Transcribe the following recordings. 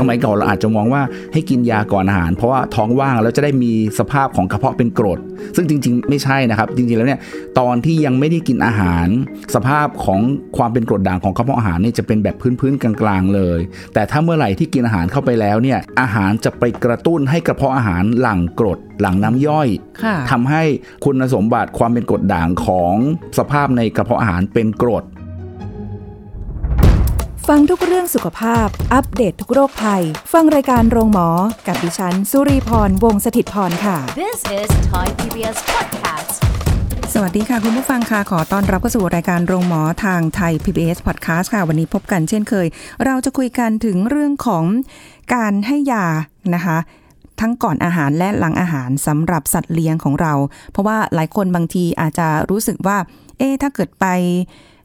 สมัยก่อนเราอาจจะมองว่าให้กินยาก่อนอาหาร เพราะว่าท้องว่างแล้วจะได้มีสภาพของกระเพาะเป็นกรด ซึ่งจริง ๆ ไม่ใช่นะครับ จริงๆแล้วเนี่ยตอนที่ยังไม่ได้กินอาหาร สภาพของความเป็นกรดด่างของกระเพาะอาหารเนี่ยจะเป็นแบบพื้นๆกลางๆเลย แต่ถ้าเมื่อไหร่ที่กินอาหารเข้าไปแล้วเนี่ยอาหารจะไปกระตุ้นให้กระเพาะอาหารหลั่งกรดหลั่งน้ำย่อยค่ะทำให้คุณสมบัติความเป็นกรดด่างของสภาพในกระเพาะอาหารเป็นกรด ฟังทุกเรื่องสุขภาพ อัปเดตททุกโรคภัย ฟังรายการโรงหมอ กับดิฉัน สุรีพร วงศิตพรค่ะ This is Thai PBS podcast. สวัสดีค่ะ คุณผู้ฟังค่ะ ขอต้อนรับเข้าสู่รายการโรงหมอทางไทย PBS Podcast ค่ะ วันนี้พบกันเช่นเคย เราจะคุยกันถึงเรื่องของการให้ยานะคะ ทั้งก่อนอาหารและหลังอาหารสำหรับสัตว์เลี้ยงของเรา เพราะว่าหลายคนบางทีอาจจะรู้สึกว่า เอ๊ถ้าเกิดไป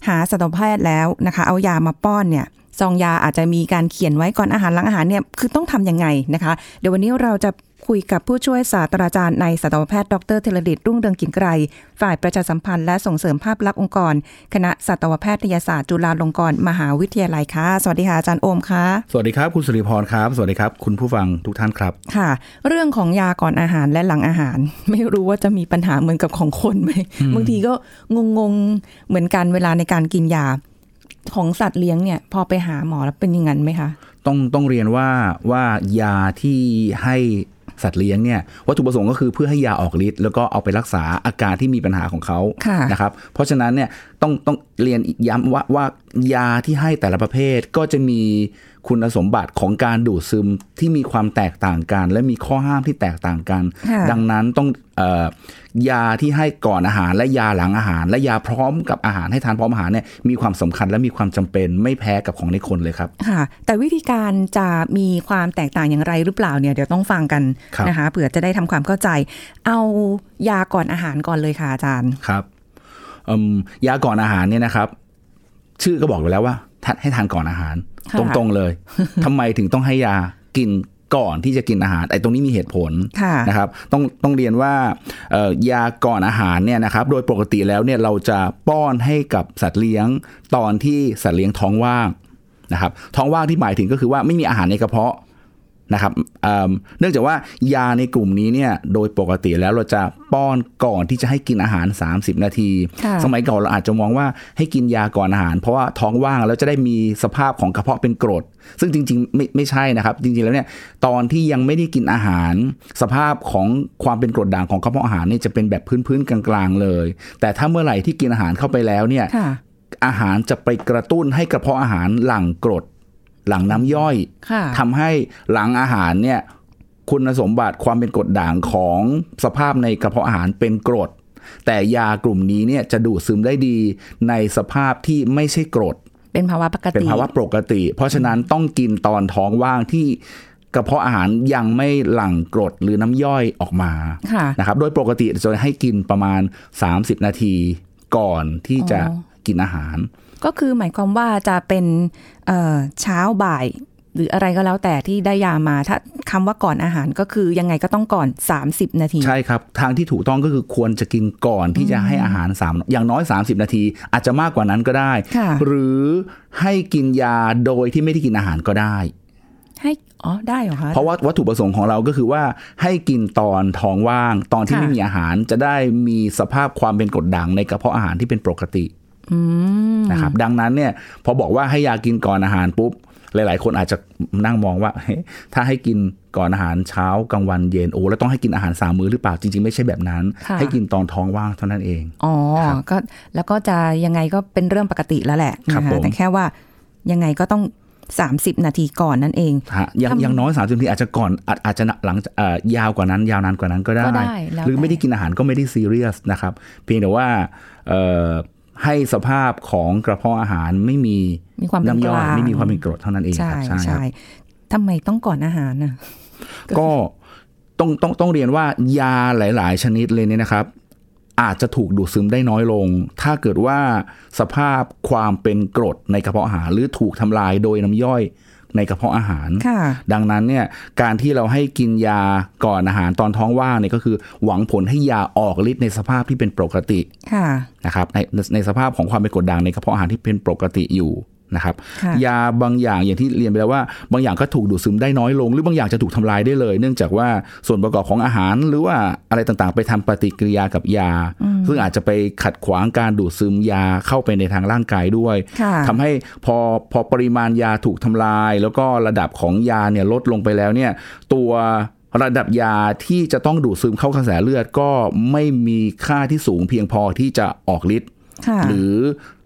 หาสัตวแพทย์แล้วนะคะ เอายามาป้อนเนี่ยซองยาอาจจะมีการเขียนไว้ก่อนอาหารหลังอาหารเนี่ยคือต้องทำยังไงนะคะ เดี๋ยววันนี้เราจะ คุยกับผู้ช่วยศาสตราจารย์นายสัตวแพทย์ดรเทเลดิตรุ่งเรืองกินไกร ฝ่ายประชาสัมพันธ์และส่งเสริมภาพลักษณ์องค์กร คณะสัตวแพทยศาสตร์จุฬาลงกรณ์มหาวิทยาลัยค่ะ สวัสดีค่ะอาจารย์โอมค่ะ สวัสดีครับคุณสุริพรครับ สวัสดีครับ คุณผู้ฟังทุกท่านครับ ค่ะ เรื่องของยาก่อนอาหารและหลังอาหาร ไม่รู้ว่าจะมีปัญหาเหมือนกับของคนไหมบางทีก็งงๆเหมือนกันเวลาในการกินยาของสัตว์เลี้ยงเนี่ยพอไปหาหมอแล้วเป็นอยังไงไหมคะ ต้องต้องเรียนว่าว่ายาที่ให้ สัตว์เลี้ยงเนี่ยวัตถุประสงค์ก็คือเพื่อให้ยาออกฤทธิ์แล้วก็เอาไปรักษาอาการที่มีปัญหาของเขาค่ะนะครับเพราะฉะนั้นเนี่ย ต้องต้องเรียนอีกย้ำว่าว่ายาที่ให้แต่ละประเภทก็จะมีคุณสมบัติของการดูดซึมที่มีความแตกต่างกัน และมีข้อห้ามที่แตกต่างกันค่ะดังนั้นต้องเอ่อยาที่ให้ก่อนอาหาร และยาหลังอาหาร และยาพร้อมกับอาหารให้ทานพร้อมอาหารเนี่ยมีความสำคัญและมีความจำเป็นไม่แพ้กับของในคนเลยครับค่ะแต่วิธีการจะมีความแตกต่างอย่างไรหรือเปล่าเนี่ยเดี๋ยวต้องฟังกันครับนะคะเผื่อจะได้ทำความเข้าใจ เอายาก่อนอาหารก่อนเลยค่ะอาจารย์ครับอืม ยาก่อนอาหารเนี่ยนะครับ ชื่อก็บอกอยู่แล้วว่าทานให้ทานก่อนอาหารค่ะตรงๆเลยทำไมถึงต้องให้ยากินก่อนที่จะกินอาหารไอ้ตรงนี้มีเหตุผลค่ะนะครับ ต้องต้องเรียนว่าเอ่อยาก่อนอาหารเนี่ยนะครับ โดยปกติแล้วเนี่ยเราจะป้อนให้กับสัตว์เลี้ยงตอนที่สัตว์เลี้ยงท้องว่างนะครับ ท้องว่างที่หมายถึงก็คือว่าไม่มีอาหารในกระเพาะ นะครับเอิ่มเนื่องจากว่ายาในกลุ่มนี้เนี่ยโดยปกติแล้วเราจะป้อนก่อนที่จะให้กินอาหาร 30 นาทีค่ะสมัยก่อนเราอาจจะมองว่าให้กินยาก่อนอาหาร เพราะว่าท้องว่างแล้วจะได้มีสภาพของกระเพาะเป็นกรด ซึ่งจริงๆไม่ไม่ใช่นะครับ จริงๆแล้วเนี่ยตอนที่ยังไม่ได้กินอาหาร สภาพของความเป็นกรดด่างของกระเพาะอาหารเนี่ยจะเป็นแบบพื้นๆกลางๆเลย แต่ถ้าเมื่อไหร่ที่กินอาหารเข้าไปแล้วเนี่ยค่ะอาหารจะไปกระตุ้นให้กระเพาะอาหารหลั่งกรด หลั่งน้ำย่อยค่ะทำให้หลังอาหารเนี่ยคุณสมบัติความเป็นกรดด่างของสภาพในกระเพาะอาหารเป็นกรด แต่ยากลุ่มนี้เนี่ยจะดูดซึมได้ดีในสภาพที่ไม่ใช่กรด เป็นภาวะปกเป็นติภาวะปกติ เพราะฉะนั้นต้องกินตอนท้องว่างที่กระเพาะอาหารยังไม่หลั่งกรดหรือน้ำย่อยออกมาค่ะนะครับ โดยปกติจะให้กินประมาณ 30 นาทีก่อนที่จะอ๋อกินอาหาร ก็คือหมายความว่าจะเป็นเอ่อเช้าบ่าย หรืออะไรก็แล้วแต่ที่ได้ยามาถ้าคำว่าก่อนอาหารก็คือยังไงก็ต้องก่อน 30 นาที ใช่ครับ ทางที่ถูกต้องก็คือควรจะกินก่อนที่จะให้อาหารสามอย่างน้อย 30 นาที อาจจะมากกว่านั้นก็ได้ค่ะหรือให้กินยาโดยที่ไม่ได้กินอาหารก็ได้ให้อ๋อได้เหรอคะเพราะว่าวัตถุประสงค์ของเราก็คือว่าให้กินตอนท้องว่าง ตอนที่ค่ะไม่มีอาหารจะได้มีสภาพความเป็นกรดด่างในกระเพาะอาหารที่เป็นปกติอืม นะครับ ดังนั้นเนี่ย พอบอกว่าให้ยากินก่อนอาหารปุ๊บ หลาย ๆ คนอาจจะนั่งมองว่าเฮ้ยถ้าให้กินก่อนอาหารเช้ากลางวันเย็นโอ้แล้วต้องให้กินอาหารสามมื้อหรือเปล่าจริง ๆ ไม่ใช่แบบนั้นค่ะให้กินตอนท้องว่างเท่านั้นเองอ๋อครับก็แล้วก็จะยังไงก็เป็นเรื่องปกติแล้วแหละครับนะคะผมแต่แค่ว่ายังไงก็ต้อง30 นาทีก่อนนั่นเองฮะยังทำยังน้อยสามสิบนาทีอาจจะก่อนอาจอาจจะหลังเอ่อยาวกว่านั้น ยาวนานกว่านั้นก็ได้ก็ได้แล้วหรือไม่ได้แต่กินอาหารก็ไม่ได้ซีเรียสนะครับ เพียงแต่ว่าเอ่อ ให้สภาพของกระเพาะอาหารไม่มีมีความเป็นน้ำย่อยกลางไม่มีความเป็นกรดเท่านั้นเองใช่ครับใช่คใช่รับทำไมต้องก่อนอาหารน่ะก็ต้องต้องต้องเรียนว่ายาหลาย ๆ ชนิดเลยเนี่ยนะครับ อาจจะถูกดูดซึมได้น้อยลง ถ้าเกิดว่าสภาพความเป็นกรดในกระเพาะอาหารหรือถูกทำลายโดยน้ำย่อย ในกระเพาะอาหารค่ะดังนั้นเนี่ยการที่เราให้กินยาก่อนอาหารตอนท้องว่างเนี่ยก็คือ หวังผลให้ยาออกฤทธิ์ในสภาพที่เป็นปกติค่ะนะครับในในสภาพของความเป็นกรดด่างในกระเพาะอาหารที่เป็นปกติอยู่ นะครับค่ะยาบางอย่างอย่างที่เรียนไปแล้วว่า บางอย่างก็ถูกดูดซึมได้น้อยลง หรือบางอย่างจะถูกทำลายได้เลย เนื่องจากว่าส่วนประกอบของอาหารหรือว่าอะไรต่างๆ ไปทำปฏิกิริยากับยา ซึ่งอาจจะไปขัดขวางการดูดซึมยาเข้าไปในทางร่างกายด้วยค่ะทำให้พอพอปริมาณยาถูกทำลาย แล้วก็ระดับของยาเนี่ยลดลงไปแล้วเนี่ยตัวระดับยาที่จะต้องดูดซึมเข้ากระแสเลือดก็ไม่มีค่าที่สูงเพียงพอที่จะออกฤทธิ์ค่ะหรือเออ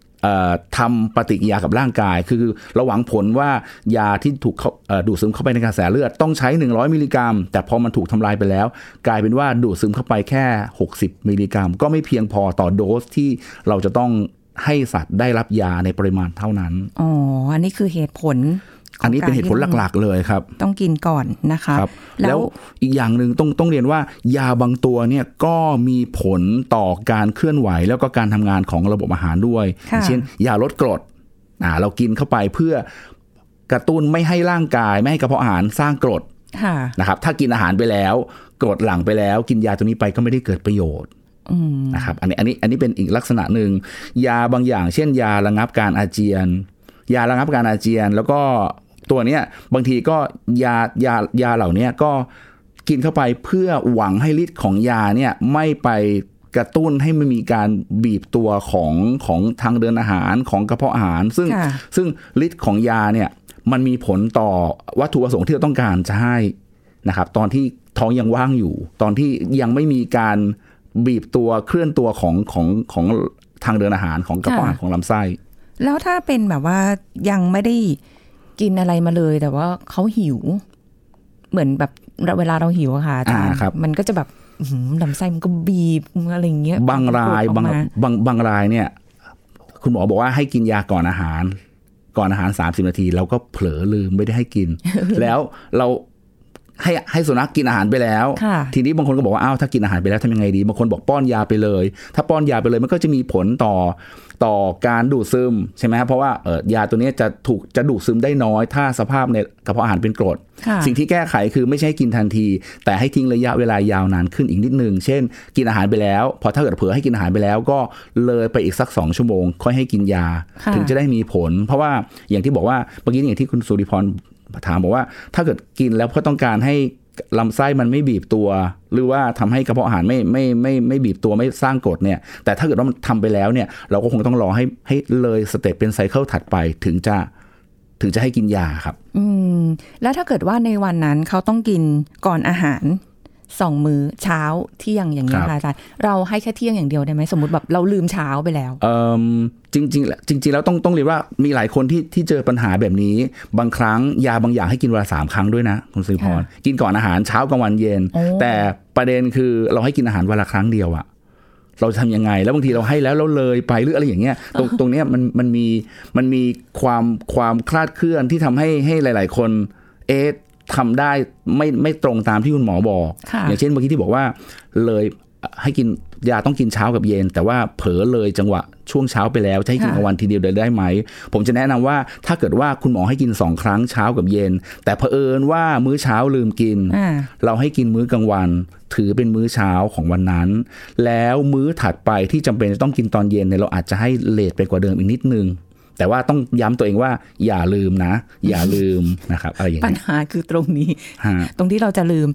ทำปฏิกิริยากับร่างกาย คือเราหวังผลว่ายาที่ถูกดูดซึมเข้าไปในกระแสเลือดต้องใช้ 100 มิลลิกรัม แต่พอมันถูกทำลายไปแล้ว กลายเป็นว่าดูดซึมเข้าไปแค่ 60 มิลลิกรัม ก็ไม่เพียงพอต่อโดสที่เราจะต้องให้สัตว์ได้รับยาในปริมาณเท่านั้น อ๋อ อันนี้คือเหตุผล อันนี้เป็นเหตุผลหลักๆเลยครับๆต้องกินก่อนนะคะครับแล้แล้ววอีกอย่างหนึ่งต้องต้องเรียนว่ายาบางตัวเนี่ยก็มีผลต่อการเคลื่อนไหว แล้วก็การทำงานของระบบอาหารด้วยอค่ะย่างเช่น ยาลดกรดอ่าเรากินเข้าไปเพื่อกระตุ้นไม่ให้ร่างกาย ไม่ให้กระเพาะอาหารสร้างกรดค่ะนะครับถ้ากินอาหารไปแล้วกรดหลั่งไปแล้ว กินยาตัวนี้ไปก็ไม่ได้เกิดประโยชน์อืมนะครับอันนี้อันนี้อันนี้เป็นอีกลักษณะหนึ่งยาบางอย่าง เช่น ยาระงับการอาเจียน ยาระงับการอาเจียน แล้วก็ ตัวเนี้ยบางทีก็ยายายาเหล่าเนี้ยก็กินเข้าไปเพื่อหวังให้ฤทธิ์ของยาเนี่ยไม่ไปกระตุ้นให้มันมีการบีบตัวของของทางเดินอาหารของกระเพาะอาหาร ซึ่งค่ะซึ่งฤทธิ์ของยาเนี่ยมันมีผลต่อวัตถุประสงค์ที่เราต้องการจะให้นะครับตอนที่ท้องยังว่างอยู่ ตอนที่ยังไม่มีการบีบตัวเคลื่อนตัวของของของทางเดินอาหารของกระเพาะอาหารของลำไส้ แล้วถ้าเป็นแบบว่ายังไม่ได้ กินอะไรมาเลย แต่ว่าเขาหิว เหมือนแบบเวลาเราหิวอะค่ะอาจารย์อ่าครับมันก็จะแบบอื้อหือลำไส้มันก็บีบอะไรอย่างเงี้ย บางรายออกบางมาบางบางรายเนี่ย คุณหมอบอกว่าให้กินยาก่อนอาหาร ก่อนอาหาร 30 นาที เราก็เผลอลืมไม่ได้ให้กิน แล้วเราให้ให้สุนัขกินอาหารไปแล้วค่ะทีนี้บางคนก็บอกว่าอ้าวถ้ากินอาหารไปแล้วทำยังไงดี บางคนบอกป้อนยาไปเลย ถ้าป้อนยาไปเลยมันก็จะมีผลต่อ ต่อการดูดซึมใช่ไหมครับเพราะว่าเออยาตัวนี้จะถูกจะดูดซึมได้น้อย ถ้าสภาพในกระเพาะอาหารเป็นกรดค่ะสิ่งที่แก้ไขคือไม่ใช่กินทันที แต่ให้ทิ้งระยะเวลายาวนานขึ้นอีกนิดนึง เช่น กินอาหารไปแล้ว พอถ้าเกิดเผลอให้กินอาหารไปแล้ว ก็เลยไปอีกสักสองชั่วโมง ค่อยให้กินยาค่ะถึงจะได้มีผล เพราะว่าอย่างที่บอกว่าเมื่อกี้อย่างที่คุณสุริพรถามบอกว่า ถ้าเกิดกินแล้วเพื่อต้องการให้ ลำไส้มันไม่บีบตัว หรือว่าทำให้กระเพาะอาหารไม่ไม่ไม่ไม่บีบตัวไม่สร้างกรดเนี่ย แต่ถ้าเกิดว่ามันทำไปแล้วเนี่ย เราก็คงต้องรอให้ให้เลยสเต็ปเป็นไซเคิลถัดไปถึงจะถึงจะให้กินยาครับ อืม แล้วถ้าเกิดว่าในวันนั้นเขาต้องกินก่อนอาหาร สองมื้อเช้าเที่ยงอย่างนี้ยครับค่ะอาจารย์เราให้แค่เที่ยงอย่างเดียวได้ไหมสมมติแบบเราลืมเช้าไปแล้วเอิ่มจริงๆแล้วจริง ๆ แล้วต้องต้องเรียนว่ามีหลายคนที่ที่เจอปัญหาแบบนี้ บางครั้งยาบางอย่างให้กินวันละสามครั้งด้วยนะคุณสิริพรค่ะกินก่อนอาหารเช้ากลางวันเย็นโอ้แต่ประเด็นคือเราให้กินอาหารวันละครั้งเดียวอะเราจะทำยังไง แล้วบางทีเราให้แล้วเราเลยไปหรืออะไรอย่างเงี้ยตรงตรงเนี้ยมันมันมีมันมีความความคลาดเคลื่อนที่ทำให้ให้หลาย ๆ คนเอ๊ะ ทำได้ไม่ไม่ตรงตามที่คุณหมอบอกค่ะอย่างเช่นเมื่อกี้ที่บอกว่าเลยให้กินยาต้องกินเช้ากับเย็น แต่ว่าเผลอเลยจังหวะช่วงเช้าไปแล้วจะให้กินค่ะกลางวันทีเดียวได้ไหม ผมจะแนะนำว่าถ้าเกิดว่าคุณหมอให้กินสองครั้งเช้ากับเย็น แต่เผอิญว่ามื้อเช้าลืมกินอ่าเราให้กินมื้อกลางวัน ถือเป็นมื้อเช้าของวันนั้น แล้วมื้อถัดไปที่จำเป็นจะต้องกินตอนเย็นเนี่ยเราอาจจะให้เลทไปกว่าเดิมอีกนิดนึง แต่ว่าต้องย้ำตัวเองว่า อย่าลืมนะ อย่าลืมนะครับอะไรอย่างปัญเงี้ยหาคือตรงนี้ฮะตรงที่เราจะลืม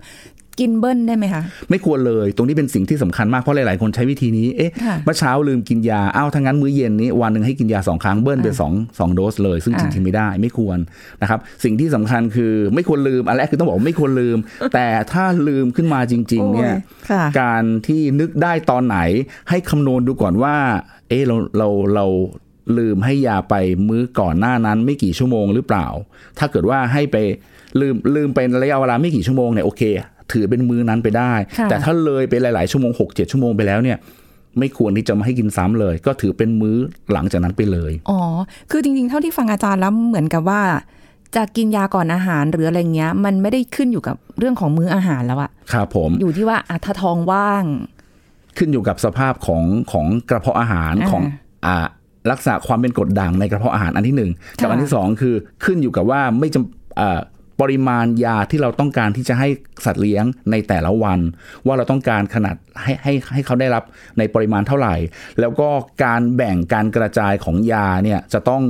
กินเบิ้ลได้ไหมคะ ไม่ควรเลย ตรงนี้เป็นสิ่งที่สำคัญมากเพราะหลาย ๆ คนใช้วิธีนี้เอ๊ะค่ะเมื่อเช้าลืมกินยาอ้าวถ้างั้นมื้อเย็นนี้วันหนึ่งให้กินยาสองครั้งเบิ้ลเป็นสองสองโดสเลย ซึ่งอ่าจริง ๆ ไม่ได้ไม่ควรนะครับสิ่งที่สำคัญคือไม่ควรลืมอันแรกคือต้องบอกว่าไม่ควรลืม แต่ถ้าลืมขึ้นมาจริง ๆ เนี่ยโอ้ค่ะการที่นึกได้ตอนไหนให้คำนวณดูก่อนว่า เอ๊ะเราเราเรา ลืมให้ยาไปมื้อก่อนหน้านั้นไม่กี่ชั่วโมงหรือเปล่า ถ้าเกิดว่าให้ไปลืมลืมเป็นระยะเวลาไม่กี่ชั่วโมงเนี่ยโอเค ถือเป็นมื้อนั้นไปได้ค่ะแต่ถ้าเลยไปหลาย ๆ ชั่วโมงหกเจ็ดชั่วโมงไปแล้วเนี่ยไม่ควรที่จะมาให้กินซ้ำเลย ก็ถือเป็นมื้อหลังจากนั้นไปเลย อ๋อ คือจริงๆ เท่าที่ฟังอาจารย์แล้วเหมือนกับว่า จะกินยาก่อนอาหารหรืออะไรเงี้ย มันไม่ได้ขึ้นอยู่กับเรื่องของมื้ออาหารแล้วอะครับผม อยู่ที่ว่าอะถ้าท้องว่าง ขึ้นอยู่กับสภาพของของกระเพาะอาหารอ่าของอ่า ลักษณะความเป็นกรดด่างในกระเพาะอาหารอันที่หนึ่งกับค่ะอันที่สองคือขึ้นอยู่กับว่าไม่จำเอ่อปริมาณยาที่เราต้องการที่จะให้สัตว์เลี้ยงในแต่ละวัน ว่าเราต้องการขนาดให้ให้ให้เขาได้รับในปริมาณเท่าไหร่ แล้วก็การแบ่งการกระจายของยาเนี่ยจะต้อง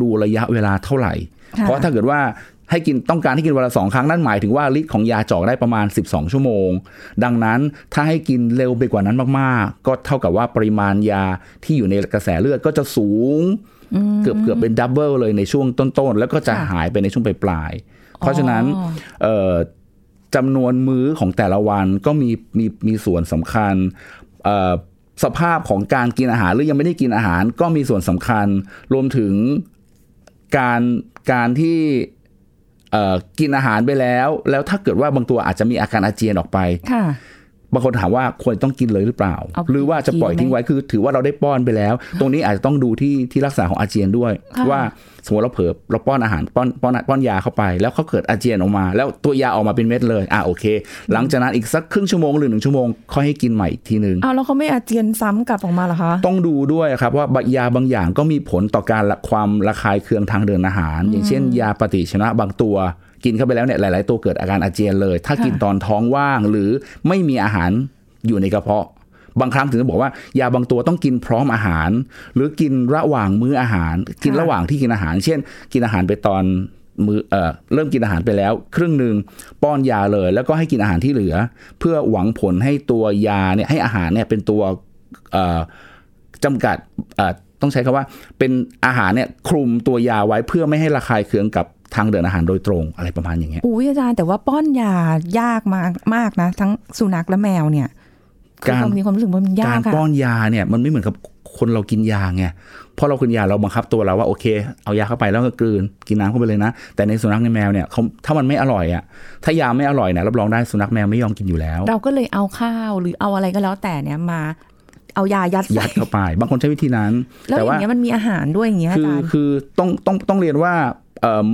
ดูระยะเวลาเท่าไหร่ค่ะเพราะถ้าเกิดว่า ให้กินต้องการให้กินวันละสองครั้งนั่นหมายถึงว่าฤทธิ์ของยาเจอกได้ประมาณ 12 ชั่วโมง ดังนั้นถ้าให้กินเร็วไปกว่านั้นมากๆ ก็เท่ากับว่าปริมาณยาที่อยู่ในกระแสเลือดก็จะสูง เกือบเกือบเป็น double เลยในช่วงต้นๆ แล้วก็จะค่ะหายไปในช่วงปลายๆเพราะฉะนั้นอ๋อเอ่อจำนวนมื้อของแต่ละวันก็มีมีมีส่วนสำคัญเอ่อสภาพของการกินอาหารหรือยังไม่ได้กินอาหารก็มีส่วนสำคัญ รวมถึงการการที่เอ่อ กินอาหารไปแล้ว แล้วถ้าเกิดว่าบางตัวอาจจะมีอาการอาเจียนออกไปค่ะ บางคนถามว่าควรต้องกินเลยหรือเปล่าเอาหรือว่าจะปล่อยกินไหมทิ้งไว้คือถือว่าเราได้ป้อนไปแล้ว ตรงนี้อาจจะต้องดูที่ที่ลักษณะของอาเจียนด้วยค่ะว่าสมมติเราเผลอเราป้อนอาหารป้อนป้อนป้อนยาเข้าไป แล้วเขาเกิดอาเจียนออกมา แล้วตัวยาออกมาเป็นเม็ดเลยอะโอเค หลังจากนั้นอีกสักครึ่งชั่วโมงหรือหนึ่งชั่วโมงค่อยให้กินใหม่อีกทีหนึ่งเอาแล้วเขาไม่อาเจียนซ้ำกลับออกมาเหรอคะต้องดูด้วยครับว่ายาบางอย่างก็มีผลต่อการละความระคายเคืองทางเดินอาหาร อย่างเช่น ยาปฏิชีวนะบางตัวกินเข้าไปแล้วเนี่ยหลาย ๆ ตัวเกิดอาการอาเจียนเลย ถ้าค่ะกินตอนท้องว่างหรือไม่มีอาหารอยู่ในกระเพาะ บางครั้งถึงจะบอกว่ายาบางตัวต้องกินพร้อมอาหาร หรือกินระหว่างมื้ออาหาร กินระหว่างที่กินอาหาร เช่น กินอาหารไปตอนมือเอ่อเริ่มกินอาหารไปแล้ว ครึ่งหนึ่งป้อนยาเลย แล้วก็ให้กินอาหารที่เหลือ เพื่อหวังผลให้ตัวยาเนี่ยให้อาหารเนี่ยเป็นตัวเอ่อจำกัดเอ่อต้องใช้คำว่าเป็นอาหารเนี่ยคลุมตัวยาไว้เพื่อไม่ให้ระคายเคืองกับ ทางเดินอาหารโดยตรงอะไรประมาณอย่างเงี้ยอุ้ยอาจารย์แต่ว่าป้อนยายากมากมากนะ ทั้งสุนัขและแมวเนี่ยคือการเรามีความรู้สึกว่ามันยากการอะป้อนยาเนี่ยมันไม่เหมือนกับคนเรากินยาไงพอเรากินยาเราบังคับตัวเราว่าโอเค เอายาเข้าไปแล้วก็กลืนกินน้ำเข้าไปเลยนะ แต่ในสุนัขในแมวเนี่ยเขาถ้ามันไม่อร่อยอะถ้ายาไม่อร่อยนะรับรองได้สุนัขแมวไม่ยอมกินอยู่แล้ว เราก็เลยเอาข้าวหรือเอาอะไรก็แล้วแต่เนี่ยมาเอายายัดยัใส่ดเข้าไป บางคนใช้วิธีนั้น แล้วแต่อย่าว่างเงี้ยมันมีอาหารด้วยอย่างเงี้ยอาคือจารย์คือต้องต้องต้องเรียนว่าเอ่อ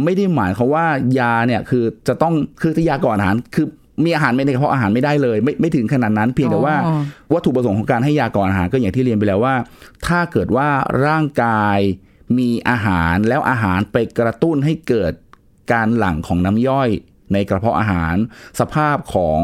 ไม่ได้หมายเขามว่ายาเนี่ยคือจะต้องคือที่ยาก่อนอาหารคือมีอาหารไม่ในกระเพาะอาหารไม่ได้เลย ไม่ไม่ถึงขนาดนั้นเพียงแต่ว่าอ๋อวัตถุประสงค์ของการให้ยาก่อนอาหารก็อย่างที่เรียนไปแล้วว่า ถ้าเกิดว่าร่างกายมีอาหารแล้วอาหารไปกระตุ้นให้เกิดการหลั่งของน้ำย่อย ในกระเพาะอาหาร สภาพของ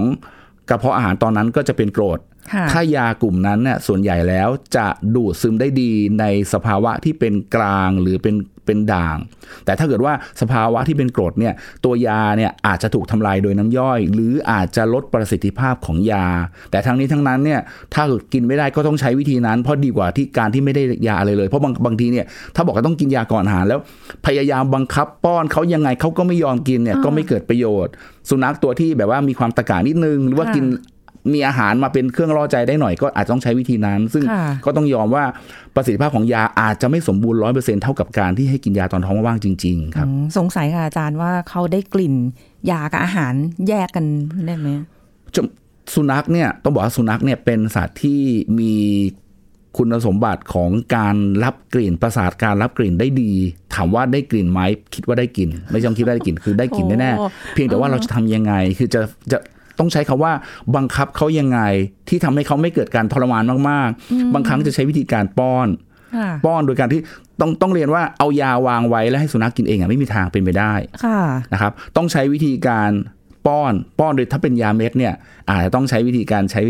กระเพาะอาหารตอนนั้นก็จะเป็นกรดค่ะถ้ายากลุ่มนั้นเนี่ยส่วนใหญ่แล้วจะดูดซึมได้ดีในสภาวะที่เป็นกลางหรือเป็น เป็นด่าง แต่ถ้าเกิดว่าสภาวะที่เป็นกรดเนี่ยตัวยาเนี่ยอาจจะถูกทำลายโดยน้ำย่อย หรืออาจจะลดประสิทธิภาพของยา แต่ทั้งนี้ทั้งนั้นเนี่ยถ้ากินไม่ได้ก็ต้องใช้วิธีนั้น เพราะดีกว่าที่การที่ไม่ได้ยาอะไรเลย เพราะบางบางทีเนี่ยถ้าบอกว่าต้องกินยาก่อนอาหารแล้ว พยายามบังคับป้อนเขายังไงเขาก็ไม่ยอมกินเนี่ยก็ไม่เกิดประโยชน์ สุนัขตัวที่แบบว่ามีความตะการนิดนึงหรือว่ากิน มีอาหารมาเป็นเครื่องล่อใจได้หน่อยก็อาจจะต้องใช้วิธีนั้น ซึ่งค่ะก็ต้องยอมว่าประสิทธิภาพของยาอาจจะไม่สมบูรณ์ร้อยเปอร์เซ็นเท่ากับการที่ให้กินยาตอนท้องว่างๆจริง ๆ ครับอืมสงสัยค่ะอาจารย์ว่าเขาได้กลิ่นยากับอาหารแยกกันได้ไหมจะสุนัขเนี่ยต้องบอกว่าสุนัขเนี่ยเป็นสัตว์ที่มีคุณสมบัติของการรับกลิ่นประสาทการรับกลิ่นได้ดี ถามว่าได้กลิ่นไหมคิดว่าได้กลิ่น ไม่ใช่คิดว่าได้กลิ่นคือได้กลิ่นแน่โอ้ๆเพียงแต่ว่าเราจะทำยังไง คือจะจะ ต้องใช้คำว่าบังคับเขายังไงที่ทำให้เขาไม่เกิดการทรมานมากๆ บางครั้งจะใช้วิธีการป้อนค่ะป้อนโดยการที่ต้องต้องเรียนว่าเอายาวางไว้แล้วให้สุนัขกินเองอะไม่มีทางเป็นไปได้ค่ะนะครับ ต้องใช้วิธีการป้อน ป้อนโดยถ้าเป็นยาเม็ดเนี่ยอาจจะต้องใช้วิธีการใช้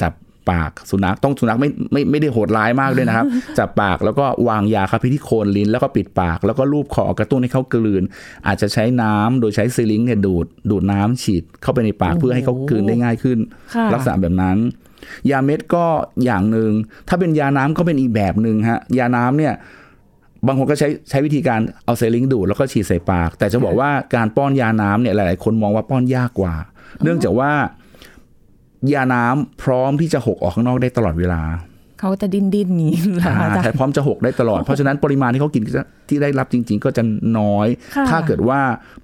จับ ปากสุนัขต้องสุนัขไม่ไม่ไม่ได้โหดร้ายมากด้วยนะครับ จับปากแล้วก็วางยาคาพิที่โคนลิ้นแล้วก็ปิดปาก แล้วก็ลูบคอกระตุ้นให้เขากลืน อาจจะใช้น้ำโดยใช้ซิลิงค์เนี่ยดูดดูดน้ำฉีดเข้าไปในปากโอ้โหเพื่อให้เขากลืนได้ง่ายขึ้นค่ะลักษณะแบบนั้น ยาเม็ดก็อย่างหนึ่งถ้าเป็นยาน้ำก็เป็นอีกแบบหนึ่งฮะยาน้ำเนี่ยบางคนก็ใช้ใช้วิธีการเอาเซลิงดูดแล้วก็ฉีดใส่ปาก แต่จะบอกว่าการป้อนยาน้ำเนี่ยหลาย ๆ คนมองว่าป้อนยากกว่า เนื่องจากว่า ยาน้ำพร้อมที่จะหกออกข้างนอกได้ตลอดเวลา เขาจะดิ้นดิ้นๆนี้เหรออ่าอาจารแต่ย์พร้อมจะหกได้ตลอด เพราะฉะนั้นปริมาณที่เขากินก็จะที่ได้รับจริง ๆ ก็จะน้อยค่ะถ้าเกิดว่า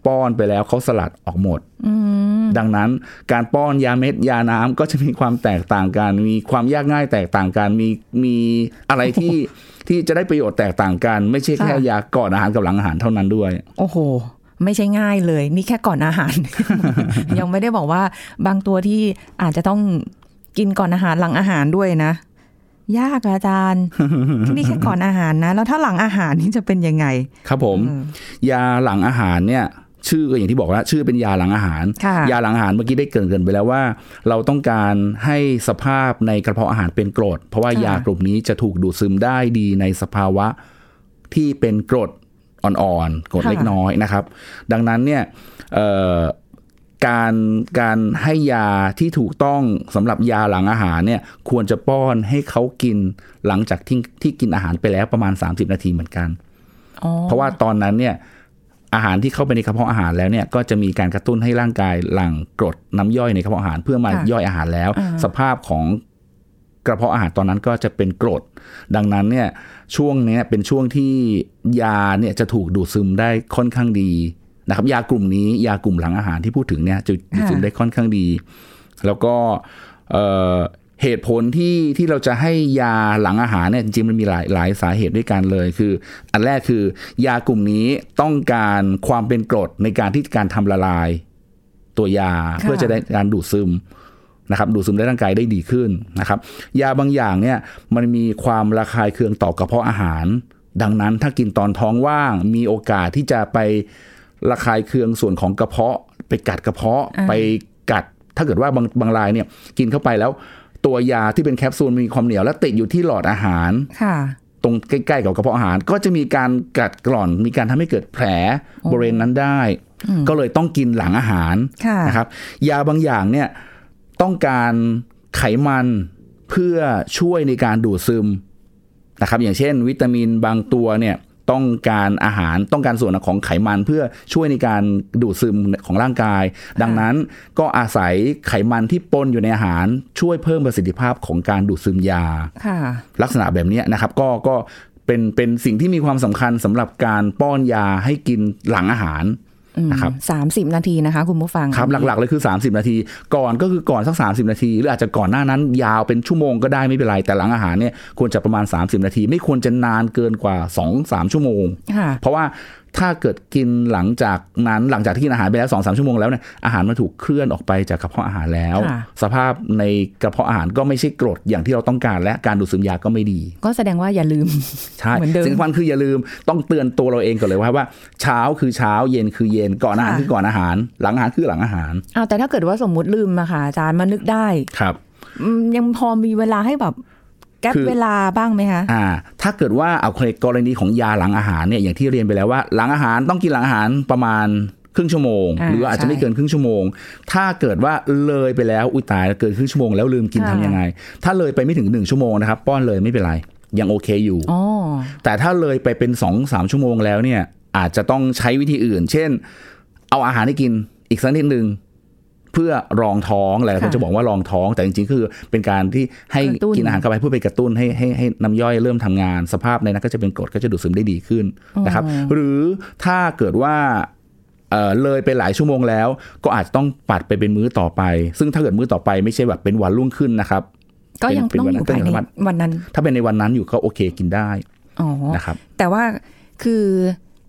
ป้อนไปแล้วเขาสลัดออกหมดอืมดังนั้นการป้อนยาเม็ดยาน้ำก็จะมีความแตกต่างกัน มีความยากง่ายแตกต่างกันมีมีอะไรที่ที่จะได้ประโยชน์แตกต่างกัน ไม่ใช่แค่ค่ะยาก่อนอาหารกับหลังอาหารเท่านั้นด้วย โอ้โห ไม่ใช่ง่ายเลย นี่แค่ก่อนอาหาร ยังไม่ได้บอกว่าบางตัวที่อาจจะต้องกินก่อนอาหารหลังอาหารด้วยนะ ยากอะอาจารย์นี่แค่ก่อนอาหารนะ แล้วถ้าหลังอาหารนี่จะเป็นยังไง ครับผมอืมยาหลังอาหารเนี่ย ชื่อก็อย่างที่บอกว่าชื่อเป็นยาหลังอาหารค่ะยาหลังอาหารเมื่อกี้ได้เกรินเกรินไปแล้วว่า เราต้องการให้สภาพในกระเพาะอาหารเป็นกรด เพราะว่าค่ะยากลุ่มนี้จะถูกดูดซึมได้ดีในสภาวะที่เป็นกรด อ่อนๆกรดเล็กน้อยนะครับ ดังนั้นเนี่ยเอ่อการการให้ยาที่ถูกต้องสำหรับยาหลังอาหารเนี่ยควรจะป้อนให้เขากินหลังจากที่ที่กินอาหารไปแล้วประมาณ 30 นาทีเหมือนกันอ๋อเพราะว่าตอนนั้นเนี่ยอาหารที่เข้าไปในกระเพาะอาหารแล้วเนี่ยก็จะมีการกระตุ้นให้ร่างกายหลั่งกรดน้ำย่อยในกระเพาะอาหารเพื่อมาค่ะย่อยอาหารแล้วอ่าสภาพของ กระเพาะอาหารตอนนั้นก็จะเป็นกรด ดังนั้นเนี่ยช่วงเนี้ยเป็นช่วงที่ยาเนี่ยจะถูกดูดซึมได้ค่อนข้างดีนะครับยากลุ่มนี้ยากลุ่มหลังอาหารที่พูดถึงเนี่ยจะดูดซึมได้ค่อนข้างดี แล้วก็เอ่อเหตุผลที่ที่เราจะให้ยาหลังอาหารเนี่ยจริงๆมันมีหลายหลายสาเหตุด้วยกันเลย คือ อันแรกคือยากลุ่มนี้ต้องการความเป็นกรดในการที่การทำละลาย ตัวยาค่ะเพื่อจะได้การดูดซึม นะครับดูดซึมในร่างกายได้ดีขึ้นนะครับ ยาบางอย่างเนี่ยมันมีความระคายเคืองต่อกระเพาะอาหาร ดังนั้นถ้ากินตอนท้องว่าง มีโอกาสที่จะไประคายเคืองส่วนของกระเพาะ ไปกัดกระเพาะอ่าไปกัด ถ้าเกิดว่าบางบางรายเนี่ยกินเข้าไปแล้ว ตัวยาที่เป็นแคปซูลมีความเหนียวและติดอยู่ที่หลอดอาหารค่ะตรงใกล้ๆกับกระเพาะอาหารก็จะมีการกัดกร่อน มีการทำให้เกิดแผลบริเวณนั้นได้ ก็เลยต้องกินหลังอาหารค่ะนะครับ ยาบางอย่างเนี่ย ต้องการไขมันเพื่อช่วยในการดูดซึมนะครับ อย่างเช่น วิตามินบางตัวเนี่ยต้องการอาหารต้องการส่วนของไขมันเพื่อช่วยในการดูดซึมของร่างกาย ดังนั้นก็อาศัยไขมันที่ปนอยู่ในอาหาร ช่วยเพิ่มประสิทธิภาพของการดูดซึมยาค่ะลักษณะแบบเนี้ยนะครับก็ก็เป็นเป็นสิ่งที่มีความสำคัญสำหรับการป้อนยาให้กินหลังอาหาร นะครับสามสิบนาทีนะคะคุณผู้ฟังครับหลักๆเลยคือ 30 นาที ก่อนก็คือก่อนสัก 30 นาที หรืออาจจะก่อนหน้านั้นยาวเป็นชั่วโมงก็ได้ไม่เป็นไรแต่หลังอาหารเนี่ยควรจะประมาณ 30 นาที ไม่ควรจะนานเกินกว่า 2-3 ชั่วโมงค่ะเพราะว่า ถ้าเกิดกินหลังจากนั้นหลังจากที่กินอาหารไปแล้วสองสามชั่วโมงแล้วเนี่ยอาหารมันถูกเคลื่อนออกไปจากกระเพาะอาหารแล้วค่ะสภาพในกระเพาะอาหารก็ไม่ใช่กรดอย่างที่เราต้องการ และการดูดซึมยาก็ไม่ดี ก็แสดงว่าอย่าลืมใช่เหมือนเดิมสิ่งสำคัญคืออย่าลืมต้องเตือนตัวเราเองก่อนเลยว่าว่าเช้าคือเช้าเย็นคือเย็นก่อนอาหารค่ะคือก่อนอาหาร หลังอาหารคือหลังอาหารอ้าวแต่ถ้าเกิดว่าสมมุติลืมอะค่ะอาจารย์มานึกได้ครับอืมยังพอมีเวลาให้แบบ แก๊ปคือเวลาบ้างไหมคะอ่า ถ้าเกิดว่าเอากรณีของยาหลังอาหารเนี่ยอย่างที่เรียนไปแล้วว่า หลังอาหารต้องกินหลังอาหารประมาณครึ่งชั่วโมงอ่าหรือว่าอาจจะไม่ใช่เกินครึ่งชั่วโมง ถ้าเกิดว่าเลยไปแล้วอุ้ยตายเกินครึ่งชั่วโมงแล้วลืมกินค่ะทำยังไง ถ้าเลยไปไม่ถึงหนึ่งชั่วโมงนะครับ ป้อนเลยไม่เป็นไรยังโอเคอยู่อ๋อแต่ถ้าเลยไปเป็นสองสามชั่วโมงแล้วเนี่ย อาจจะต้องใช้วิธีอื่น เช่น เอาอาหารให้กินอีกสักนิดหนึ่ง เพื่อรองท้องหลายคนค่ะจะบอกว่ารองท้อง แต่จริงๆ คือเป็นการที่ให้กระตุ้นกินอาหารเข้าไปเพื่อไปกระตุ้นให้ให้ให้น้ำย่อยเริ่มทำงานสภาพในนั้นก็จะเป็นกรดก็จะดูดซึมได้ดีขึ้นนะครับ หรือถ้าเกิดว่าเอ่อเลยไปหลายชั่วโมงแล้ว ก็อาจจะต้องปัดไปเป็นมื้อต่อไป ซึ่งถ้าเกิดมื้อต่อไปไม่ใช่แบบเป็นวันรุ่งขึ้นนะครับ ก็ยังเป็นต้องวันอนั้นยู่ภายในเป็นวันวันนั้น ถ้าเป็นในวันนั้นอยู่ก็โอเคกินได้อ๋อนะครับแต่ว่าคือ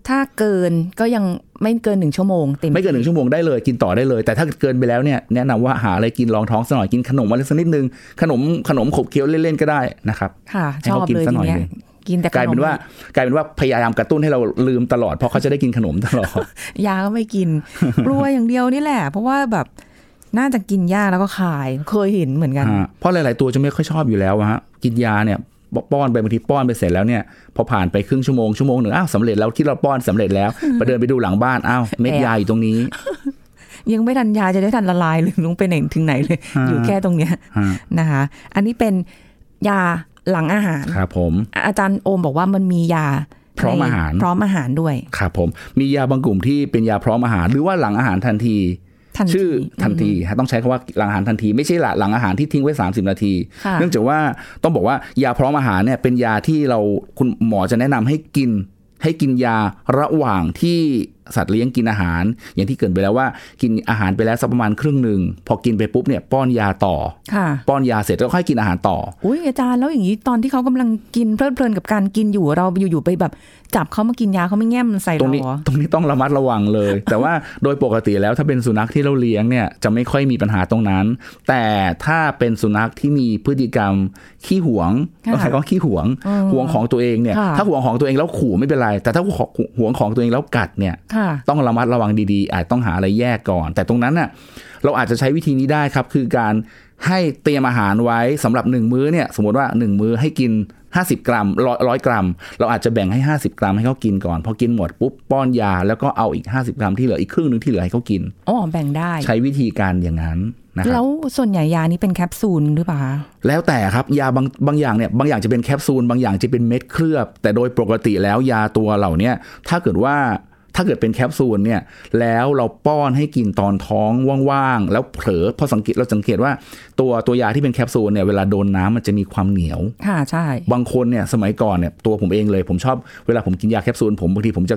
ถ้าเกินก็ยังไม่เกินหนึ่งชั่วโมงเต็มไม่เกินหนึ่งชั่วโมงได้เลยกินต่อได้เลย แต่ถ้าเกินไปแล้วเนี่ยแนะนำว่าหาอะไรกินรองท้องสักหน่อยกินขนมอะไรสักนิดนึงขนมขนมขบเคี้ยวเล่นๆก็ได้นะครับค่ะให้ชอเขาบกินเลยสักทีหน่อยเนี้ยหนึ่งกินแต่ขกลายเป็นว่ามกลายเป็นว่าพยายามกระตุ้นให้เราลืมตลอด เพราะเขาจะได้กินขนมตลอดยาก็ไม่กินกลัวอย่างเดียวนี่แหละ เพราะว่าแบบน่าจะกินยาแล้วก็ขายเคยเห็นเหมือนกันฮะเพราะหลาย ๆ ตัวจะไม่ค่อยชอบอยู่แล้วอะฮะกินยาเนี่ย ป้อนไปบางทีป้อนไปเสร็จแล้วเนี่ยพอผ่านไปครึ่งชั่วโมงชั่วโมงหนึ่งอ้าวสำเร็จแล้วที่เราป้อนสำเร็จแล้วไปเดินไปดูหลังบ้านอ้าวเม็ดแอบยาอยู่ตรงนี้ ยังไม่ทันยาจะได้ทันละลายหรือลงไปไหนถึงไหนเลยฮะอยู่แค่ตรงเนี้ยฮะนะคะ อันนี้เป็นยาหลังอาหารครับผม อาจารย์โอมบอกว่ามันมียาพร้อมอาหาร พร้อมอาหารด้วย ครับผม มียาบางกลุ่มที่เป็นยาพร้อมอาหาร หรือว่าหลังอาหารทันทีทันที ชื่อทันทีฮะต้องใช้คำว่าหลังอาหารทันที ไม่ใช่หลังหลังอาหารที่ทิ้งไว้ 30 นาทีค่ะเนื่องจากว่าต้องบอกว่ายาพร้อมอาหารเนี่ยเป็นยาที่เราคุณหมอจะแนะนำให้กินให้กินยาระหว่างที่ สัตว์เลี้ยงกินอาหาร อย่างที่เกรินไปแล้วว่า กินอาหารไปแล้วสักประมาณครึ่งหนึ่งพอกินไปปุ๊บเนี่ยป้อนยาต่อค่ะป้อนยาเสร็จแล้วค่อยกินอาหารต่ออุ้ยอาจารย์แล้วอย่างนี้ตอนที่เขากำลังกินเพลิดเพลินกับการกินอยู่เราอยู่ๆไปแบบจับเขามากินยาเขาไม่แง้มใส่ตรงเรานี้เหรอตรงนี้ต้องระมัดระวังเลย แต่ว่าโดยปกติแล้วถ้าเป็นสุนัขที่เราเลี้ยงเนี่ยจะไม่ค่อยมีปัญหาตรงนั้น แต่ถ้าเป็นสุนัขที่มีพฤติกรรมขี้หวงค่ะต้องใช้คำว่าขี้หวงอืมหวงของตัวเองเนี่ยค่ะถ้าหวงของตัวเองแล้วขู่ไม่เป็นไร แต่ถ้าหวงของตัวเองแล้วกัดเนี่ยค่ะค่ะต้องระมัดระวังดีๆ อาจต้องหาอะไรแยกก่อน แต่ตรงนั้นน่ะเราอาจจะใช้วิธีนี้ได้ครับ คือการให้เตรียมอาหารไว้สำหรับหนึ่งมื้อเนี่ยสมมติว่าหนึ่งมื้อให้กิน 50 กรัมร้อยร้อยกรัม เราอาจจะแบ่งให้ 50 กรัมให้เขากินก่อน พอกินหมดปุ๊บป้อนยา แล้วก็เอาอีก 50 กรัมที่เหลืออีกครึ่งหนึงที่เหลือให้เขากินอ๋อแบ่งได้ ใช้วิธีการอย่างนั้นนะครับแล้วส่วนใหญ่ยานี้เป็นแคปซูลหรือเปล่าคะแล้วแต่ครับยาบางบางอย่างเนี่ยบางอย่างจะเป็นแคปซูลบางอย่างจะเป็นเม็ดเคลือบ แต่โดยปกติแล้วยาตัวเหล่าเนี้ยถ้าเกิดว่า ถ้าเกิดเป็นแคปซูลเนี่ยแล้วเราป้อนให้กินตอนท้องว่างๆ แล้วเผลอพอสังเกตเราสังเกตว่าตัวตัวยาที่เป็นแคปซูลเนี่ยเวลาโดนน้ำมันจะมีความเหนียวค่ะใช่ บางคนเนี่ยสมัยก่อนเนี่ยตัวผมเองเลยผมชอบเวลาผมกินยาแคปซูลผมบางทีผมจะ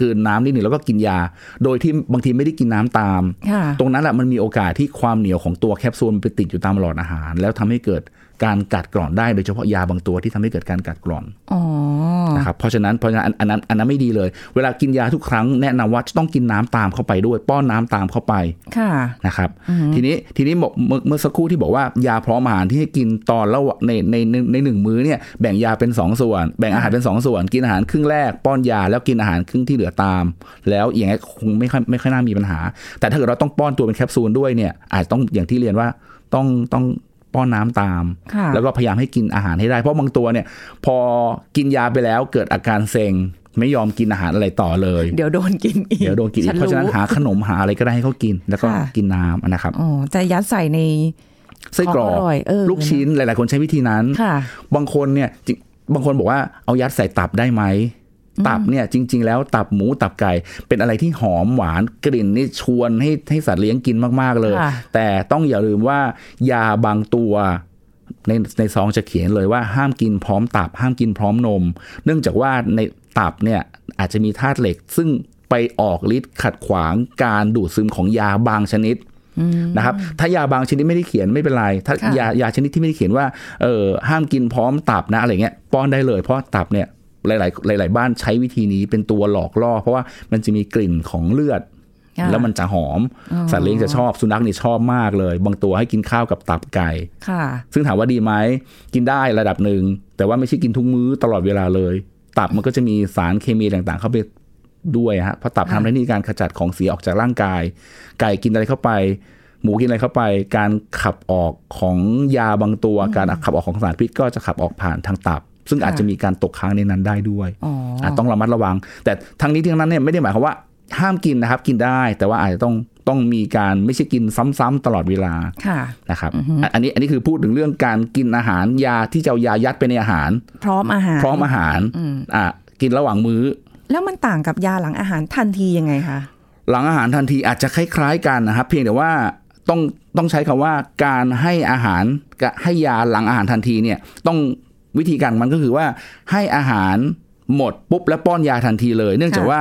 กลืนน้ำนิดหนึ่งแล้วก็กินยา โดยที่บางทีไม่ได้กินน้ำตามค่ะตรงนั้นแหละมันมีโอกาสที่ความเหนียวของตัวแคปซูลมันไปติดอยู่ตามหลอดอาหาร แล้วทำให้เกิด การกัดกร่อนได้โดยเฉพาะยาบางตัวที่ทำให้เกิดการกัดกร่อนอ๋อนะครับเพราะฉะนั้นเพราะฉะนั้นอันอันนั้นอันนั้นไม่ดีเลย เวลากินยาทุกครั้งแนะนำว่าจะต้องกินน้ำตามเข้าไปด้วย ป้อนน้ำตามเข้าไปค่ะนะครับ ทีนี้ทีนี้บอกเมื่อเมื่อสักครู่ที่บอกว่ายาพร้อมอาหารที่ให้กินตอนแล้วในในในในหนึ่งมื้อเนี่ยแบ่งยาเป็นสองส่วน แบ่งอาหารเป็นสองส่วน กินอาหารครึ่งแรกป้อนยาแล้วกินอาหารครึ่งที่เหลือตาม แล้วอย่างนี้คงไม่ค่อยไม่ค่อยน่ามีปัญหา แต่ถ้าเกิดเราต้องป้อนตัวเป็นแคปซูลด้วยเนี่ยอาจต้องอย่างที่เรียนว่าต้องต้อง ป้อนน้ำตามค่ะแล้วก็พยายามให้กินอาหารให้ได้ เพราะบางตัวเนี่ย พอกินยาไปแล้วเกิดอาการเซ็งไม่ยอมกินอาหารอะไรต่อเลย เดี๋ยวโดนกินอีกเดี๋ยวโดนกินอีกเพราะฉะนั้นหาขนมหาอะไรก็ได้ให้เขากิน แล้วก็ค่ะกินน้ำนะครับอ๋อจะยัดใส่ในไส้กรอกของอร่อยเออลูกชิ้นหลาย ๆ คนใช้วิธีนั้นค่ะบางคนเนี่ยจริงบางคนบอกว่าเอายัดใส่ตับได้ไหม ตับเนี่ยจริง ๆ แล้วตับหมูตับไก่ เป็นอะไรที่หอมหวานกลิ่นนี่ชวนให้ให้สัตว์เลี้ยงกินมาก ๆ เลยค่ะแต่ต้องอย่าลืมว่ายาบางตัวในในซองจะเขียนเลยว่าห้ามกินพร้อมตับ ห้ามกินพร้อมนม เนื่องจากว่าในตับเนี่ยอาจจะมีธาตุเหล็ก ซึ่งไปออกฤทธิ์ขัดขวางการดูดซึมของยาบางชนิดนะครับถ้ายาบางชนิดไม่ได้เขียนไม่เป็นไร ถ้าค่ะยายาชนิดที่ไม่ได้เขียนว่าเออห้ามกินพร้อมตับนะอะไรเงี้ยป้อนได้เลยเพราะตับเนี่ย หลาย ๆ หลาย ๆ บ้านใช้วิธีนี้เป็นตัวหลอกล่อ เพราะว่ามันจะมีกลิ่นของเลือดค่ะแล้วมันจะหอมอ๋อสัตว์เลี้ยงจะชอบสุนัขนี่ชอบมากเลย บางตัวให้กินข้าวกับตับไก่ค่ะซึ่งถามว่าดีไหมกินได้ระดับหนึ่งแต่ว่าไม่ใช่กินทุกมื้อตลอดเวลาเลย ตับมันก็จะมีสารเคมีต่าง ๆ เข้าไปด้วยฮะเพราะตับค่ะทำหน้าที่การขจัดของเสียออกจากร่างกาย ไก่กินอะไรเข้าไป หมูกินอะไรเข้าไป การขับออกของยาบางตัว การขับออกของสารพิษก็จะขับออกผ่านทางตับ ซึ่งอาจจะมีการตกค้างในนั้นได้ด้วยอ๋อออาจต้องระมัดระวัง แต่ทั้งนี้ทั้งนั้นเนี่ยไม่ได้หมายความว่าห้ามกินนะครับ กินได้ แต่ว่าอาจจะต้องต้องมีการไม่ใช่กินซ้ำๆตลอดเวลาค่ะนะครับอันอันนี้อันนี้คือพูดถึงเรื่องการกินอาหารยาที่จะเอายายัดไปในอาหาร พร้อมอาหาร พร้อมอาหารอะกินระหว่างมื้อ แล้วมันต่างกับยาหลังอาหารทันทียังไงคะหลังอาหารทันทีอาจจะคล้ายๆกันนะครับ เพียงแต่ว่าต้องต้องใช้คำว่าการให้อาหารกับให้ยาหลังอาหารทันทีเนี่ยต้อง วิธีการมันก็คือว่าให้อาหารหมดปุ๊บแล้วป้อนยาทันทีเลย เนื่องจากค่ะว่า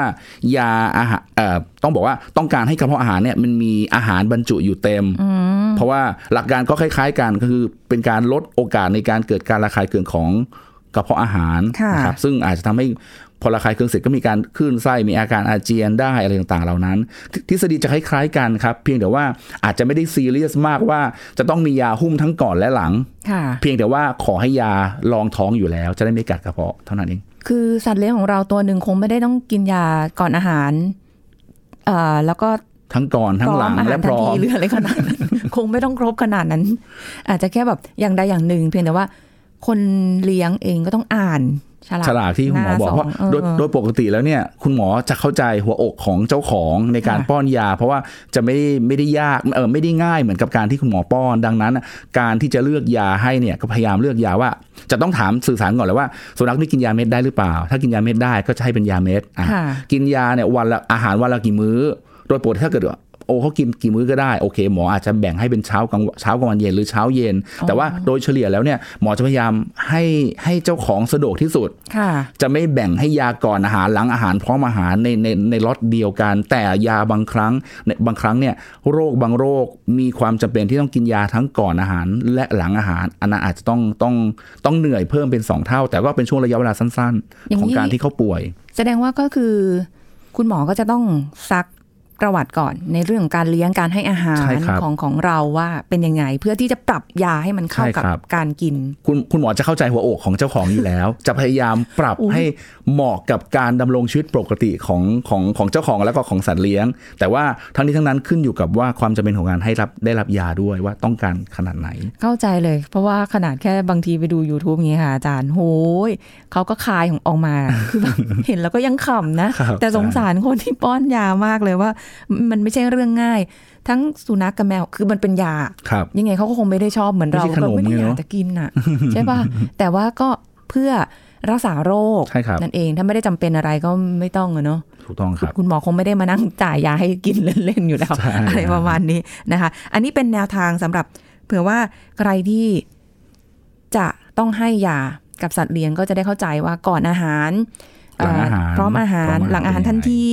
ยาอาหารเอ่อต้องบอกว่าต้องการให้กระเพาะอาหารเนี่ยมันมีอาหารบรรจุอยู่เต็ม เพราะว่าหลักการก็คล้าย ๆ กันก็คือเป็นการลดโอกาสในการเกิดการระคายเคืองของกระเพาะอาหารค่ะนะครับซึ่งอาจจะทำให้ พอระคายเคืองเสร็จก็มีการคลื่นไส้มีอาการอาเจียนได้อะไรต่างๆ เหล่านั้นททฤษฎีจะคล้ายๆกันครับ เพียงแต่ว่าอาจจะไม่ได้ซีเรียสมากว่าจะต้องมียาหุ้มทั้งก่อนและหลังค่ะเพียงแต่ว่าขอให้ยารองท้องอยู่แล้ว จะได้ไม่กัดกระเพาะเท่านั้นเอง คือสัตว์เลี้ยงของเราตัวหนึ่งคงไม่ได้ต้องกินยาก่อนอาหารเอ่อแล้วก็ทั้งก่อนทั้งหลังอาและหารพทัร้อทีมหรืออะไรขนาดนั้นคงไม่ต้องครบขนาดนั้น อาจจะแค่แบบอย่างใดอย่างหนึ่ง เพียงแต่ว่า คนเลี้ยงเองก็ต้องอ่าน ฉลากฉลากที่คุณหมอบอกน้าเพราะสองโดยเออโดยปกติแล้วเนี่ย คุณหมอจะเข้าใจหัวอกของเจ้าของในการค่ะป้อนยา เพราะว่าจะไม่ไม่ได้ยากเออไม่ได้ง่ายเหมือนกับการที่คุณหมอป้อน ดังนั้น การที่จะเลือกยาให้เนี่ยก็พยายามเลือกยาว่า จะต้องถามสื่อสารก่อนเลยว่าสุนัขนี่กินยาเม็ดได้หรือเปล่า ถ้ากินยาเม็ดได้ก็จะให้เป็นยาเม็ดอะค่ะกินยาเนี่ยวันละอาหารวันละกี่มื้อ โดยปกติถ้าเกิดว่า โอ้เขากินกี่มื้อก็ได้โอเค หมออาจจะแบ่งให้เป็นเช้ากลางเช้ากลางวันเย็นหรือเช้าเย็น แต่ว่าโดยเฉลี่ยแล้วเนี่ยหมอจะพยายามให้ให้เจ้าของสะดวกที่สุดค่ะจะไม่แบ่งให้ยาก่อนอาหารหลังอาหารพร้อมอาหารในในในล็อตเดียวกัน แต่ยาบางครั้งในบางครั้งเนี่ยโรคบางโรคมีความจำเป็นที่ต้องกินยาทั้งก่อนอาหาร และหลังอาหารอันนั้นอาจจะต้องต้องต้องเหนื่อยเพิ่มเป็นสองเท่า แต่ก็เป็นช่วงระยะเวลาสั้นอย่างๆของนี้การที่เขาป่วย แสดงว่าก็คือคุณหมอก็จะต้องซัก ประวัติก่อนในเรื่องของการเลี้ยงการให้อาหารใช่ครับของของเราว่าเป็นยังไง เพื่อที่จะปรับยาให้มันเข้าใช่กับครับการกิน คุณคุณหมอจะเข้าใจหัวอกของเจ้าของอยู่แล้ว จะพยายามปรับอุ๊ยให้เหมาะกับการดำรงชีวิตปกติของของของเจ้าของแล้วก็ของสัตว์เลี้ยง แต่ว่าทั้งนี้ทั้งนั้นขึ้นอยู่กับว่าความจำเป็นของการให้รับได้รับยาด้วยว่าต้องการขนาดไหน เข้าใจเลย เพราะว่าขนาดแค่บางทีไปดู YouTube อย่างนี้ค่ะอาจารย์โหยเขาก็คายของออกมาคือแบบเห็นแล้วก็ยังขำนะครับแต่สงสารคนที่ป้อนยามากเลยว่ามันไม่ใช่เรื่องง่าย ทั้งสุนัขกับแมวคือมันเป็นยาครับยังไงเขาก็คงไม่ได้ชอบเหมือนเราไม่ใช่ขนมก็ไม่ได้ไงอยากเนอะจะกินอะใช่ป่ะแต่ว่าก็เพื่อรักษาโรคใช่ครับนั่นเองถ้าไม่ได้จำเป็นอะไรก็ไม่ต้องอะเนาะถูกต้องครับ คุณหมอคงไม่ได้มานั่งจ่ายยาให้กินเล่นๆอยู่แล้วใช่อะไรประมาณนี้นะคะ อันนี้เป็นแนวทางสำหรับเผื่อว่าใครที่จะต้องให้ยากับสัตว์เลี้ยงก็จะได้เข้าใจว่าก่อนอาหารหลังอาหารเพร้อมอาหารพร้อมอาหารหลังอาหารเป็นยังไงทันที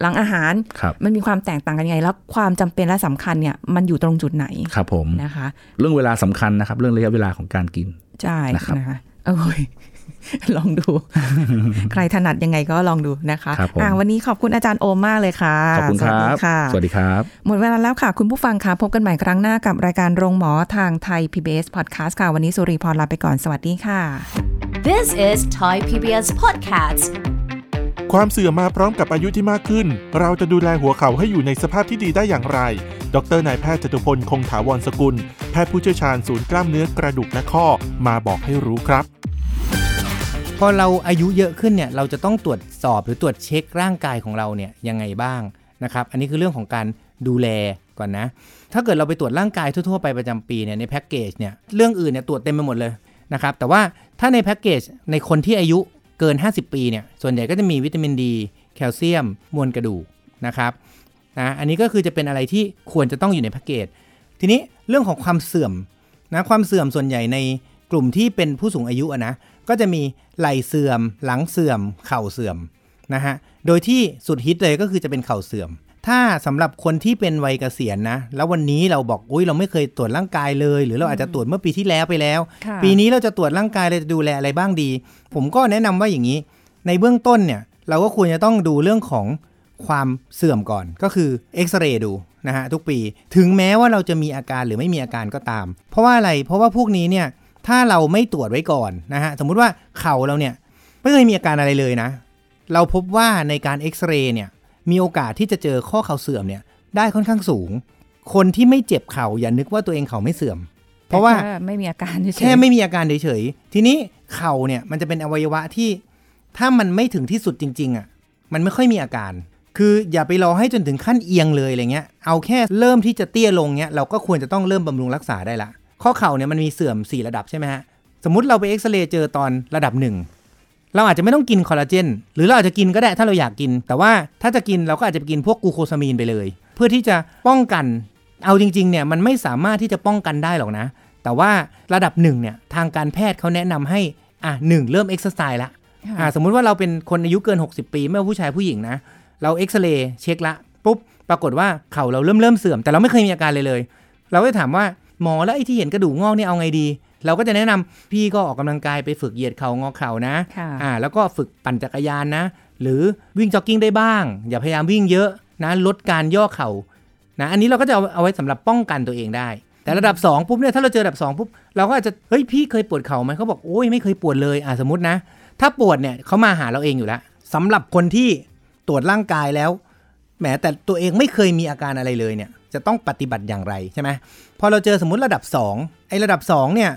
หลังอาหารครับมันมีความแตกต่างกันยังไง แล้วความจำเป็นและสำคัญเนี่ยมันอยู่ตรงจุดไหนครับผมนะคะ เรื่องเวลาสำคัญนะครับ เรื่องระยะเวลาของการกินใช่นะครับนะคะโอ้ยลองดู ใครถนัดยังไงก็ลองดูนะคะครับผมอะวันนี้ขอบคุณอาจารย์โอมมากเลยค่ะ ขอบคุณครัสวัสบดีค่ะสวัสดีครับ หมดเวลาแล้วค่ะ คุณผู้ฟังค่ะ พบกันใหม่ครั้งหน้ากับรายการโรงหมอทางไทย PBS Podcast ค่ะ วันนี้สุริพรลาไปก่อน สวัสดีค่ะ This is Thai PBS Podcast ความเสื่อมมาพร้อมกับอายุที่มากขึ้น เราจะดูแลหัวเข่าให้อยู่ในสภาพที่ดีได้อย่างไร ดรนายแพทย์จตุพลคงถาวรสกุล แพทย์ผู้เชี่ยวชาญศูนย์กล้ามเนื้อกระดูกและข้อมาบอกให้รู้ครับ พอเราอายุเยอะขึ้นเนี่ยเราจะต้องตรวจสอบหรือตรวจเช็คร่างกายของเราเนี่ยยังไงบ้างนะครับ อันนี้คือเรื่องของการดูแลก่อนนะ ถ้าเกิดเราไปตรวจร่างกายทั่วๆไปประจำปีเนี่ยในแพ็กเกจเนี่ยเรื่องอื่นเนี่ยตรวจเต็มไปหมดเลยนะครับแต่ว่าถ้าในแพ็กเกจในคนที่อายุ เกิน 50 ปีเนี่ยส่วนใหญ่ก็จะมีวิตามินดี แคลเซียม มวลกระดูกนะครับนะอันนี้ก็คือจะเป็นอะไรที่ควรจะต้องอยู่ในแพ็กเกจ ทีนี้เรื่องของความเสื่อมนะความเสื่อมส่วนใหญ่ในกลุ่มที่เป็นผู้สูงอายุนะก็จะมีไหล่เสื่อม หลังเสื่อม เข่าเสื่อมนะฮะโดยที่สุดฮิตเลยก็คือจะเป็นเข่าเสื่อม ถ้าสำหรับคนที่เป็นวัยเกษียณนะ แล้ววันนี้เราบอกอุ้ยเราไม่เคยตรวจร่างกายเลย หรือเราอาจจะตรวจเมื่อปีที่แล้วไปแล้วค่ะปีนี้เราจะตรวจร่างกายเราจะดูแลอะไรบ้างดี ผมก็แนะนำว่าอย่างนี้ ในเบื้องต้นเนี่ย เราก็ควรจะต้องดูเรื่องของความเสื่อมก่อนก็คือเอ็กซเรย์ดูนะฮะทุกปี ถึงแม้ว่าเราจะมีอาการหรือไม่มีอาการก็ตาม เพราะว่าอะไรเพราะว่าพวกนี้เนี่ยถ้าเราไม่ตรวจไว้ก่อนนะฮะสมมุติว่าเข่าเราเนี่ยไม่เคยมีอาการอะไรเลยนะ เราพบว่าในการเอ็กซเรย์เนี่ย มีโอกาสที่จะเจอข้อเข่าเสื่อมเนี่ยได้ค่อนข้างสูง คนที่ไม่เจ็บเข่าอย่านึกว่าตัวเองเข่าไม่เสื่อม เพราะว่าแค่ไม่มีอาการเฉยๆแค่ไม่มีอาการเฉยๆทีนี้เข่าเนี่ยมันจะเป็นอวัยวะที่ถ้ามันไม่ถึงที่สุดจริง ๆอะมันไม่ค่อยมีอาการ คืออย่าไปรอให้จนถึงขั้นเอียงเลยอะไรเงี้ย เอาแค่เริ่มที่จะเตี้ยลงเนี้ยเราก็ควรจะต้องเริ่มบำรุงรักษาได้ละ ข้อเข่าเนี่ยมันมีเสื่อม 4 ระดับใช่ไหมฮะ สมมติเราไปเอ็กซเรย์เจอตอนระดับหนึ่ง เราอาจจะไม่ต้องกินคอลลาเจนหรือเราอาจจะกินก็ได้ถ้าเราอยากกิน แต่ว่าถ้าจะกินเราก็อาจจะไปกินพวกกลูโคซามีนไปเลย เพื่อที่จะป้องกัน เอาจริงๆเนี่ยมันไม่สามารถที่จะป้องกันได้หรอกนะ แต่ว่าระดับหนึ่งเนี่ยทางการแพทย์เขาแนะนำให้อะหนึ่งเริ่มเอ็กซ์ไซส์ละค่ะอะสมมุติว่าเราเป็นคนอายุเกิน 60 ปีไม่ว่าผู้ชายผู้หญิงนะ เราเอ็กซเรย์เช็คละปุ๊บปรากฏว่าเข่าเราเริ่มเริ่มเสื่อมแต่เราไม่เคยมีอาการเลยเลย เราก็จะถามว่าหมอแล้วไอ้ที่เห็นกระดูกงอกเนี่ยเอาไงดี เราก็จะแนะนำพี่ก็ออกกำลังกายไปฝึกเหยียดเข่างอเข่านะค่ะอ่าแล้วก็ฝึกปั่นจักรยานนะ หรือวิ่งจ็อกกิ้งได้บ้าง อย่าพยายามวิ่งเยอะนะลดการย่อเข่านะอันนี้เราก็จะเอาเอาไว้สำหรับป้องกันตัวเองได้ แต่ระดับ 2 ปุ๊บเนี่ยถ้าเราเจอระดับ2ปุ๊บเราก็อาจจะเฮ้ยพี่เคยปวดเข่าไหมเขาบอกโอ้ยไม่เคยปวดเลยอ่าสมมตินะ ถ้าปวดเนี่ยเขามาหาเราเองอยู่แล้วสำหรับคนที่ตรวจร่างกายแล้วแหมแต่ตัวเองไม่เคยมีอาการอะไรเลยเนี่ยจะต้องปฏิบัติอย่างไรใช่ไหมพอเราเจอสมมติระดับ 2 ไอ้ระดับ2เนี่ย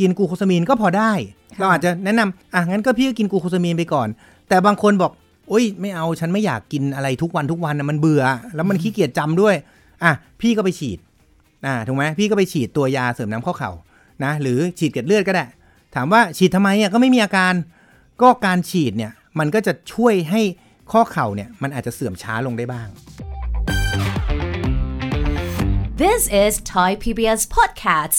กินกลูโคซามีนก็พอได้ เราอาจจะแนะนำอะงั้นก็พี่ก็กินกลูโคซามีนไปก่อน แต่บางคนบอกโอ้ยไม่เอาฉันไม่อยากกินอะไรทุกวันทุกวันนะมันเบื่อ แล้วมันขี้เกียจจำด้วยอะพี่ก็ไปฉีดอ่าถูกไหมพี่ก็ไปฉีดตัวยาเสริมน้ำข้อเข่านะ หรือฉีดเกล็ดเลือดก็ได้ ถามว่าฉีดทำไมอะก็ไม่มีอาการ ก็การฉีดเนี่ยมันก็จะช่วยให้ข้อเข่าเนี่ยมันอาจจะเสื่อมช้าลงได้บ้าง This is Thai PBS Podcast